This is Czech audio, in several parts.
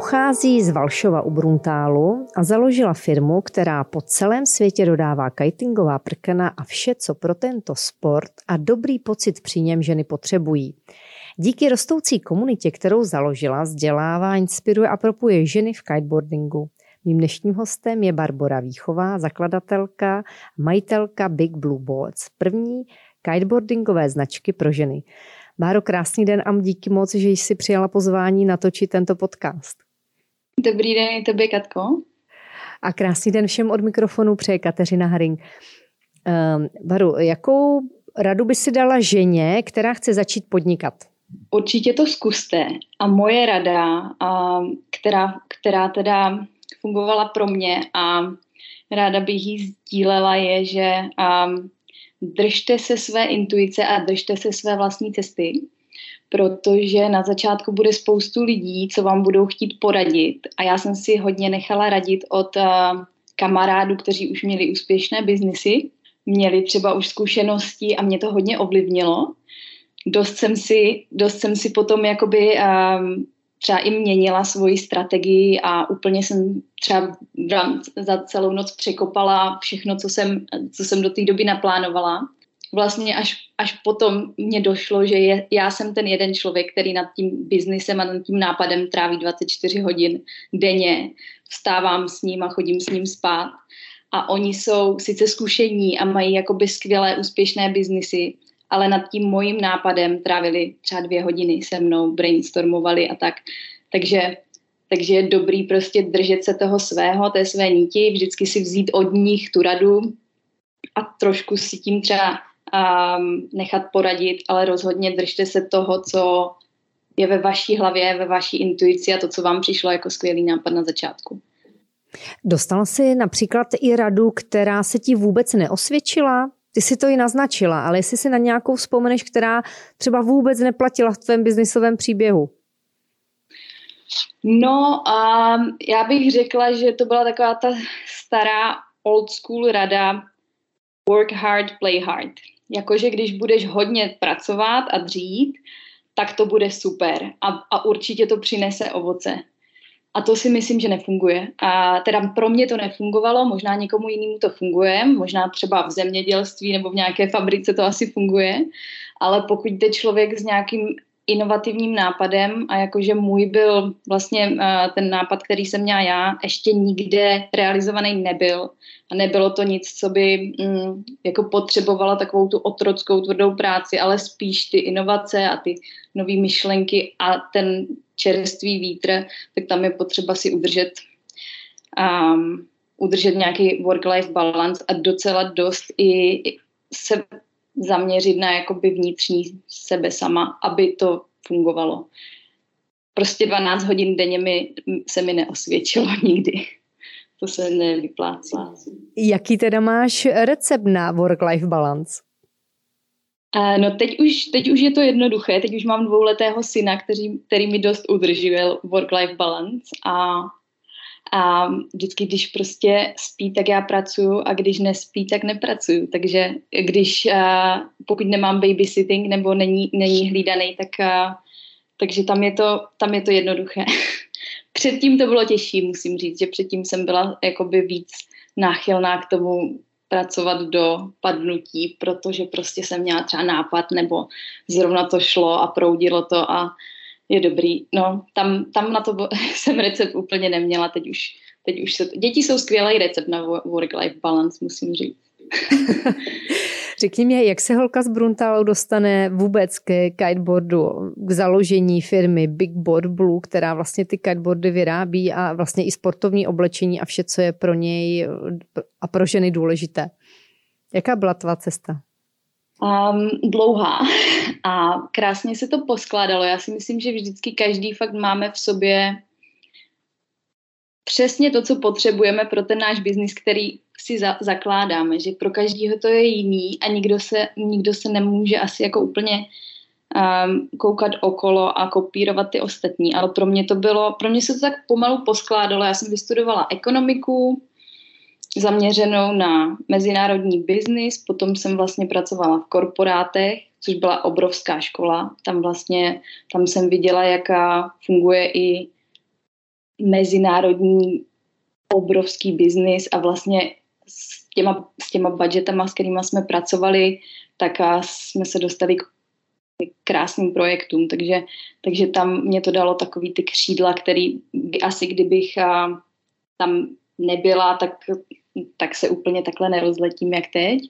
Pochází z Valšova u Bruntálu a založila firmu, která po celém světě dodává kitingová prkena a vše, co pro tento sport a dobrý pocit při něm ženy potřebují. Díky rostoucí komunitě, kterou založila, vzdělává, inspiruje a propuje ženy v kiteboardingu. Mým dnešním hostem je Barbora Výchová, zakladatelka, majitelka Big Blue Boards, první kiteboardingové značky pro ženy. Máro, krásný den a díky moc, že jsi přijala pozvání natočit tento podcast. Dobrý den i tobě, Katko. A krásný den všem od mikrofonu přeje Kateřina Haring. Um, Baru, jakou radu by si dala ženě, která chce začít podnikat? Určitě to zkuste. A moje rada, a která, která teda fungovala pro mě a ráda bych ji sdílela, je, že um, držte se své intuice a držte se své vlastní cesty, protože na začátku bude spoustu lidí, co vám budou chtít poradit. A já jsem si hodně nechala radit od uh, kamarádů, kteří už měli úspěšné biznisy, měli třeba už zkušenosti a mě to hodně ovlivnilo. Dost jsem si, dost jsem si potom jakoby um, třeba i měnila svoji strategii a úplně jsem třeba za celou noc překopala všechno, co jsem, co jsem do té doby naplánovala. Vlastně až, až potom mě došlo, že je, já jsem ten jeden člověk, který nad tím biznisem a nad tím nápadem tráví 24 hodin denně. Vstávám s ním a chodím s ním spát. A oni jsou sice zkušení a mají jakoby skvělé úspěšné biznisy, ale nad tím mojím nápadem trávili třeba dvě hodiny se mnou, brainstormovali a tak. Takže, takže je dobrý prostě držet se toho svého, té své níti, vždycky si vzít od nich tu radu a trošku si tím třeba um, nechat poradit, ale rozhodně držte se toho, co je ve vaší hlavě, ve vaší intuici a to, co vám přišlo jako skvělý nápad na začátku. Dostal jsi například i radu, která se ti vůbec neosvědčila? Ty si to i naznačila, ale jestli si na nějakou vzpomeneš, která třeba vůbec neplatila v tvém biznisovém příběhu? No, a já bych řekla, že to byla taková ta stará old school rada work hard, play hard. Jakože když budeš hodně pracovat a dřít, tak to bude super a, a určitě to přinese ovoce. A to si myslím, že nefunguje. A teda pro mě to nefungovalo, možná někomu jinému to funguje, možná třeba v zemědělství nebo v nějaké fabrice to asi funguje, ale pokud jde člověk s nějakým inovativním nápadem a jakože můj byl vlastně uh, ten nápad, který jsem měla já, ještě nikde realizovaný nebyl. A nebylo to nic, co by um, jako potřebovalo takovou tu otrockou tvrdou práci, ale spíš ty inovace a ty nové myšlenky a ten čerstvý vítr, tak tam je potřeba si udržet um, udržet nějaký work-life balance a docela dost i se zaměřit na jakoby vnitřní sebe sama, aby to fungovalo. Prostě 12 hodin denně mi, se mi neosvědčilo nikdy. To se nevyplácí. Jaký teda máš recept na work-life balance? Uh, no teď už, teď už je to jednoduché, teď už mám dvouletého syna, který, který mi dost udržuje work-life balance a a vždycky, když prostě spí, tak já pracuju a když nespí, tak nepracuju. Takže když, pokud nemám babysitting nebo není, není hlídaný, tak takže tam je to, tam je to jednoduché. předtím to bylo těžší, musím říct, že předtím jsem byla jakoby víc náchylná k tomu pracovat do padnutí, protože prostě jsem měla třeba nápad nebo zrovna to šlo a proudilo to a je dobrý. No, tam, tam na to jsem recept úplně neměla, teď už, teď už se, děti jsou skvělý recept na work-life balance, musím říct. Řekni mi, jak se holka z Bruntálu dostane vůbec ke kiteboardu, k založení firmy Big Board Blue, která vlastně ty kiteboardy vyrábí a vlastně i sportovní oblečení a vše, co je pro něj a pro ženy důležité. Jaká byla tvá cesta? Um, dlouhá a krásně se to poskládalo. Já si myslím, že vždycky každý fakt máme v sobě přesně to, co potřebujeme pro ten náš biznis, který si za, zakládáme, že pro každého to je jiný a nikdo se, nikdo se nemůže asi jako úplně um, koukat okolo a kopírovat ty ostatní, ale pro mě to bylo, pro mě se to tak pomalu poskládalo. Já jsem vystudovala ekonomiku, zaměřenou na mezinárodní biznis, potom jsem vlastně pracovala v korporátech, což byla obrovská škola. Tam vlastně, tam jsem viděla, jaká funguje i mezinárodní obrovský biznis. A vlastně s těma, s těma budgetama, s kterými jsme pracovali, tak a jsme se dostali k krásným projektům, takže, takže tam mě to dalo takový ty křídla, který asi kdybych tam nebyla, tak, tak se úplně takhle nerozletím, jak teď.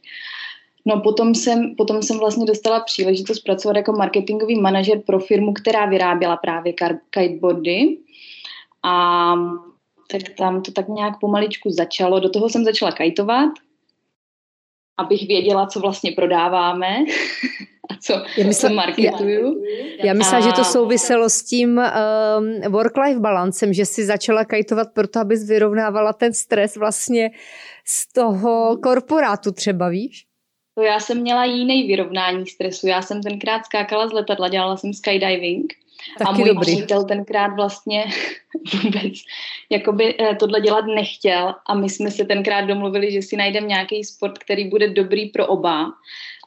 No potom jsem, potom jsem vlastně dostala příležitost pracovat jako marketingový manažer pro firmu, která vyráběla právě kiteboardy. A tak tam to tak nějak pomaličku začalo. Do toho jsem začala kajtovat, abych věděla, co vlastně prodáváme a co, já myslím, co marketuju. Já, já myslím, a... že to souviselo s tím um, work-life balancem, že si začala kajtovat proto, abys vyrovnávala ten stres vlastně z toho korporátu třeba, víš? To já jsem měla jiný vyrovnání stresu. Já jsem tenkrát skákala z letadla, dělala jsem skydiving Taky a můj dobrý. přítel tenkrát vlastně vůbec jakoby eh, tohle dělat nechtěl a my jsme se tenkrát domluvili, že si najdeme nějaký sport, který bude dobrý pro oba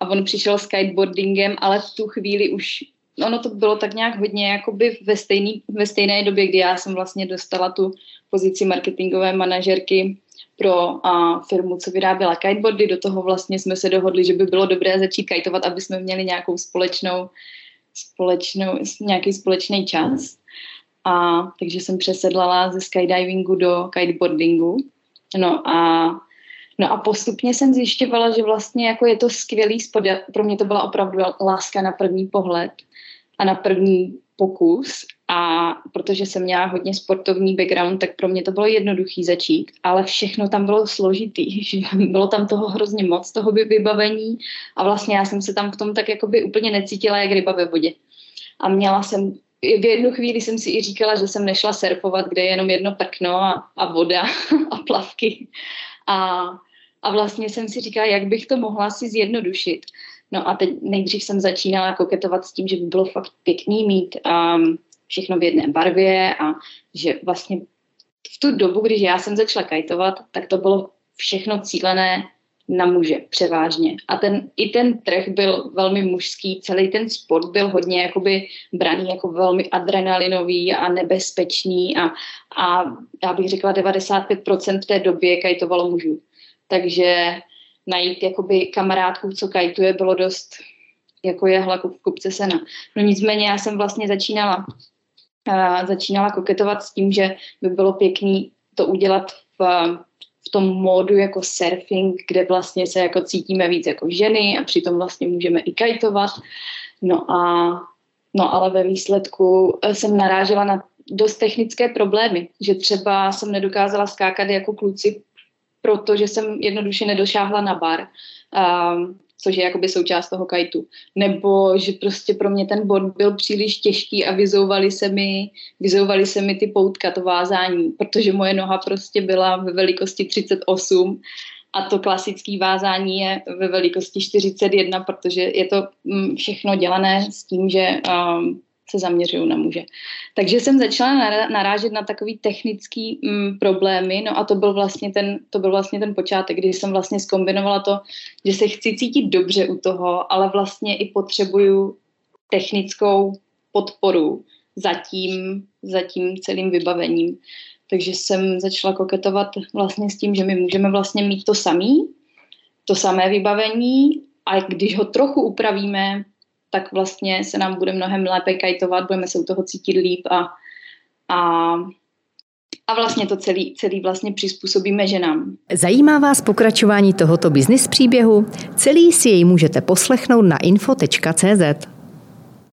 a on přišel s kiteboardingem, ale v tu chvíli už ono to bylo tak nějak hodně jakoby ve, stejný, ve stejné době, kdy já jsem vlastně dostala tu pozici marketingové manažerky pro a, firmu, co vyráběla kiteboardy. Do toho vlastně jsme se dohodli, že by bylo dobré začít kajtovat, aby jsme měli nějakou společnou společnou, nějaký společný čas. A takže jsem přesedlala ze skydivingu do kiteboardingu. No a, no a postupně jsem zjišťovala, že vlastně jako je to skvělý sport. Pro mě to byla opravdu láska na první pohled a na první pokus a protože jsem měla hodně sportovní background, tak pro mě to bylo jednoduchý začít, ale všechno tam bylo složitý, že bylo tam toho hrozně moc, toho by vybavení a vlastně já jsem se tam v tom tak jakoby úplně necítila jak ryba ve vodě. A měla jsem, v jednu chvíli jsem si i říkala, že jsem nešla surfovat, kde je jenom jedno prkno a, a voda a plavky. A, a vlastně jsem si říkala, jak bych to mohla si zjednodušit. No a teď nejdřív jsem začínala koketovat s tím, že by bylo fakt pěkný mít um, všechno v jedné barvě a že vlastně v tu dobu, když já jsem začala kajtovat, tak to bylo všechno cílené na muže převážně. A ten, i ten trh byl velmi mužský, celý ten sport byl hodně jakoby braný jako velmi adrenalinový a nebezpečný a, a já bych řekla 95% v té době kajtovalo mužů. Takže najít jakoby kamarádku, co kajtuje, bylo dost jako je hlaku v kupce sena. No nicméně já jsem vlastně začínala uh, začínala koketovat s tím, že by bylo pěkný to udělat v, v tom módu jako surfing, kde vlastně se jako cítíme víc jako ženy a přitom vlastně můžeme i kajtovat. No a no ale ve výsledku eh, jsem narážela na dost technické problémy, že třeba jsem nedokázala skákat jako kluci protože jsem jednoduše nedošáhla na bar, um, což je jakoby součást toho kajtu. Nebo že prostě pro mě ten bod byl příliš těžký a vyzouvali se mi, vyzouvali se mi ty poutka, to vázání, protože moje noha prostě byla ve velikosti 38 a to klasické vázání je ve velikosti 41, protože je to mm, všechno dělané s tím, že um, se zaměřují na muže. Takže jsem začala narážet na takový technický mm, problémy, no a to byl, vlastně ten, to byl vlastně ten počátek, kdy jsem vlastně skombinovala to, že se chci cítit dobře u toho, ale vlastně i potřebuju technickou podporu za tím, za tím celým vybavením. Takže jsem začala koketovat vlastně s tím, že my můžeme vlastně mít to samý, to samé vybavení a když ho trochu upravíme, tak vlastně se nám bude mnohem lépe kajtovat, budeme se u toho cítit líp a, a a vlastně to celý, celý vlastně přizpůsobíme ženám. Zajímá vás pokračování tohoto biznis příběhu? Celý si jej můžete poslechnout na info.cz.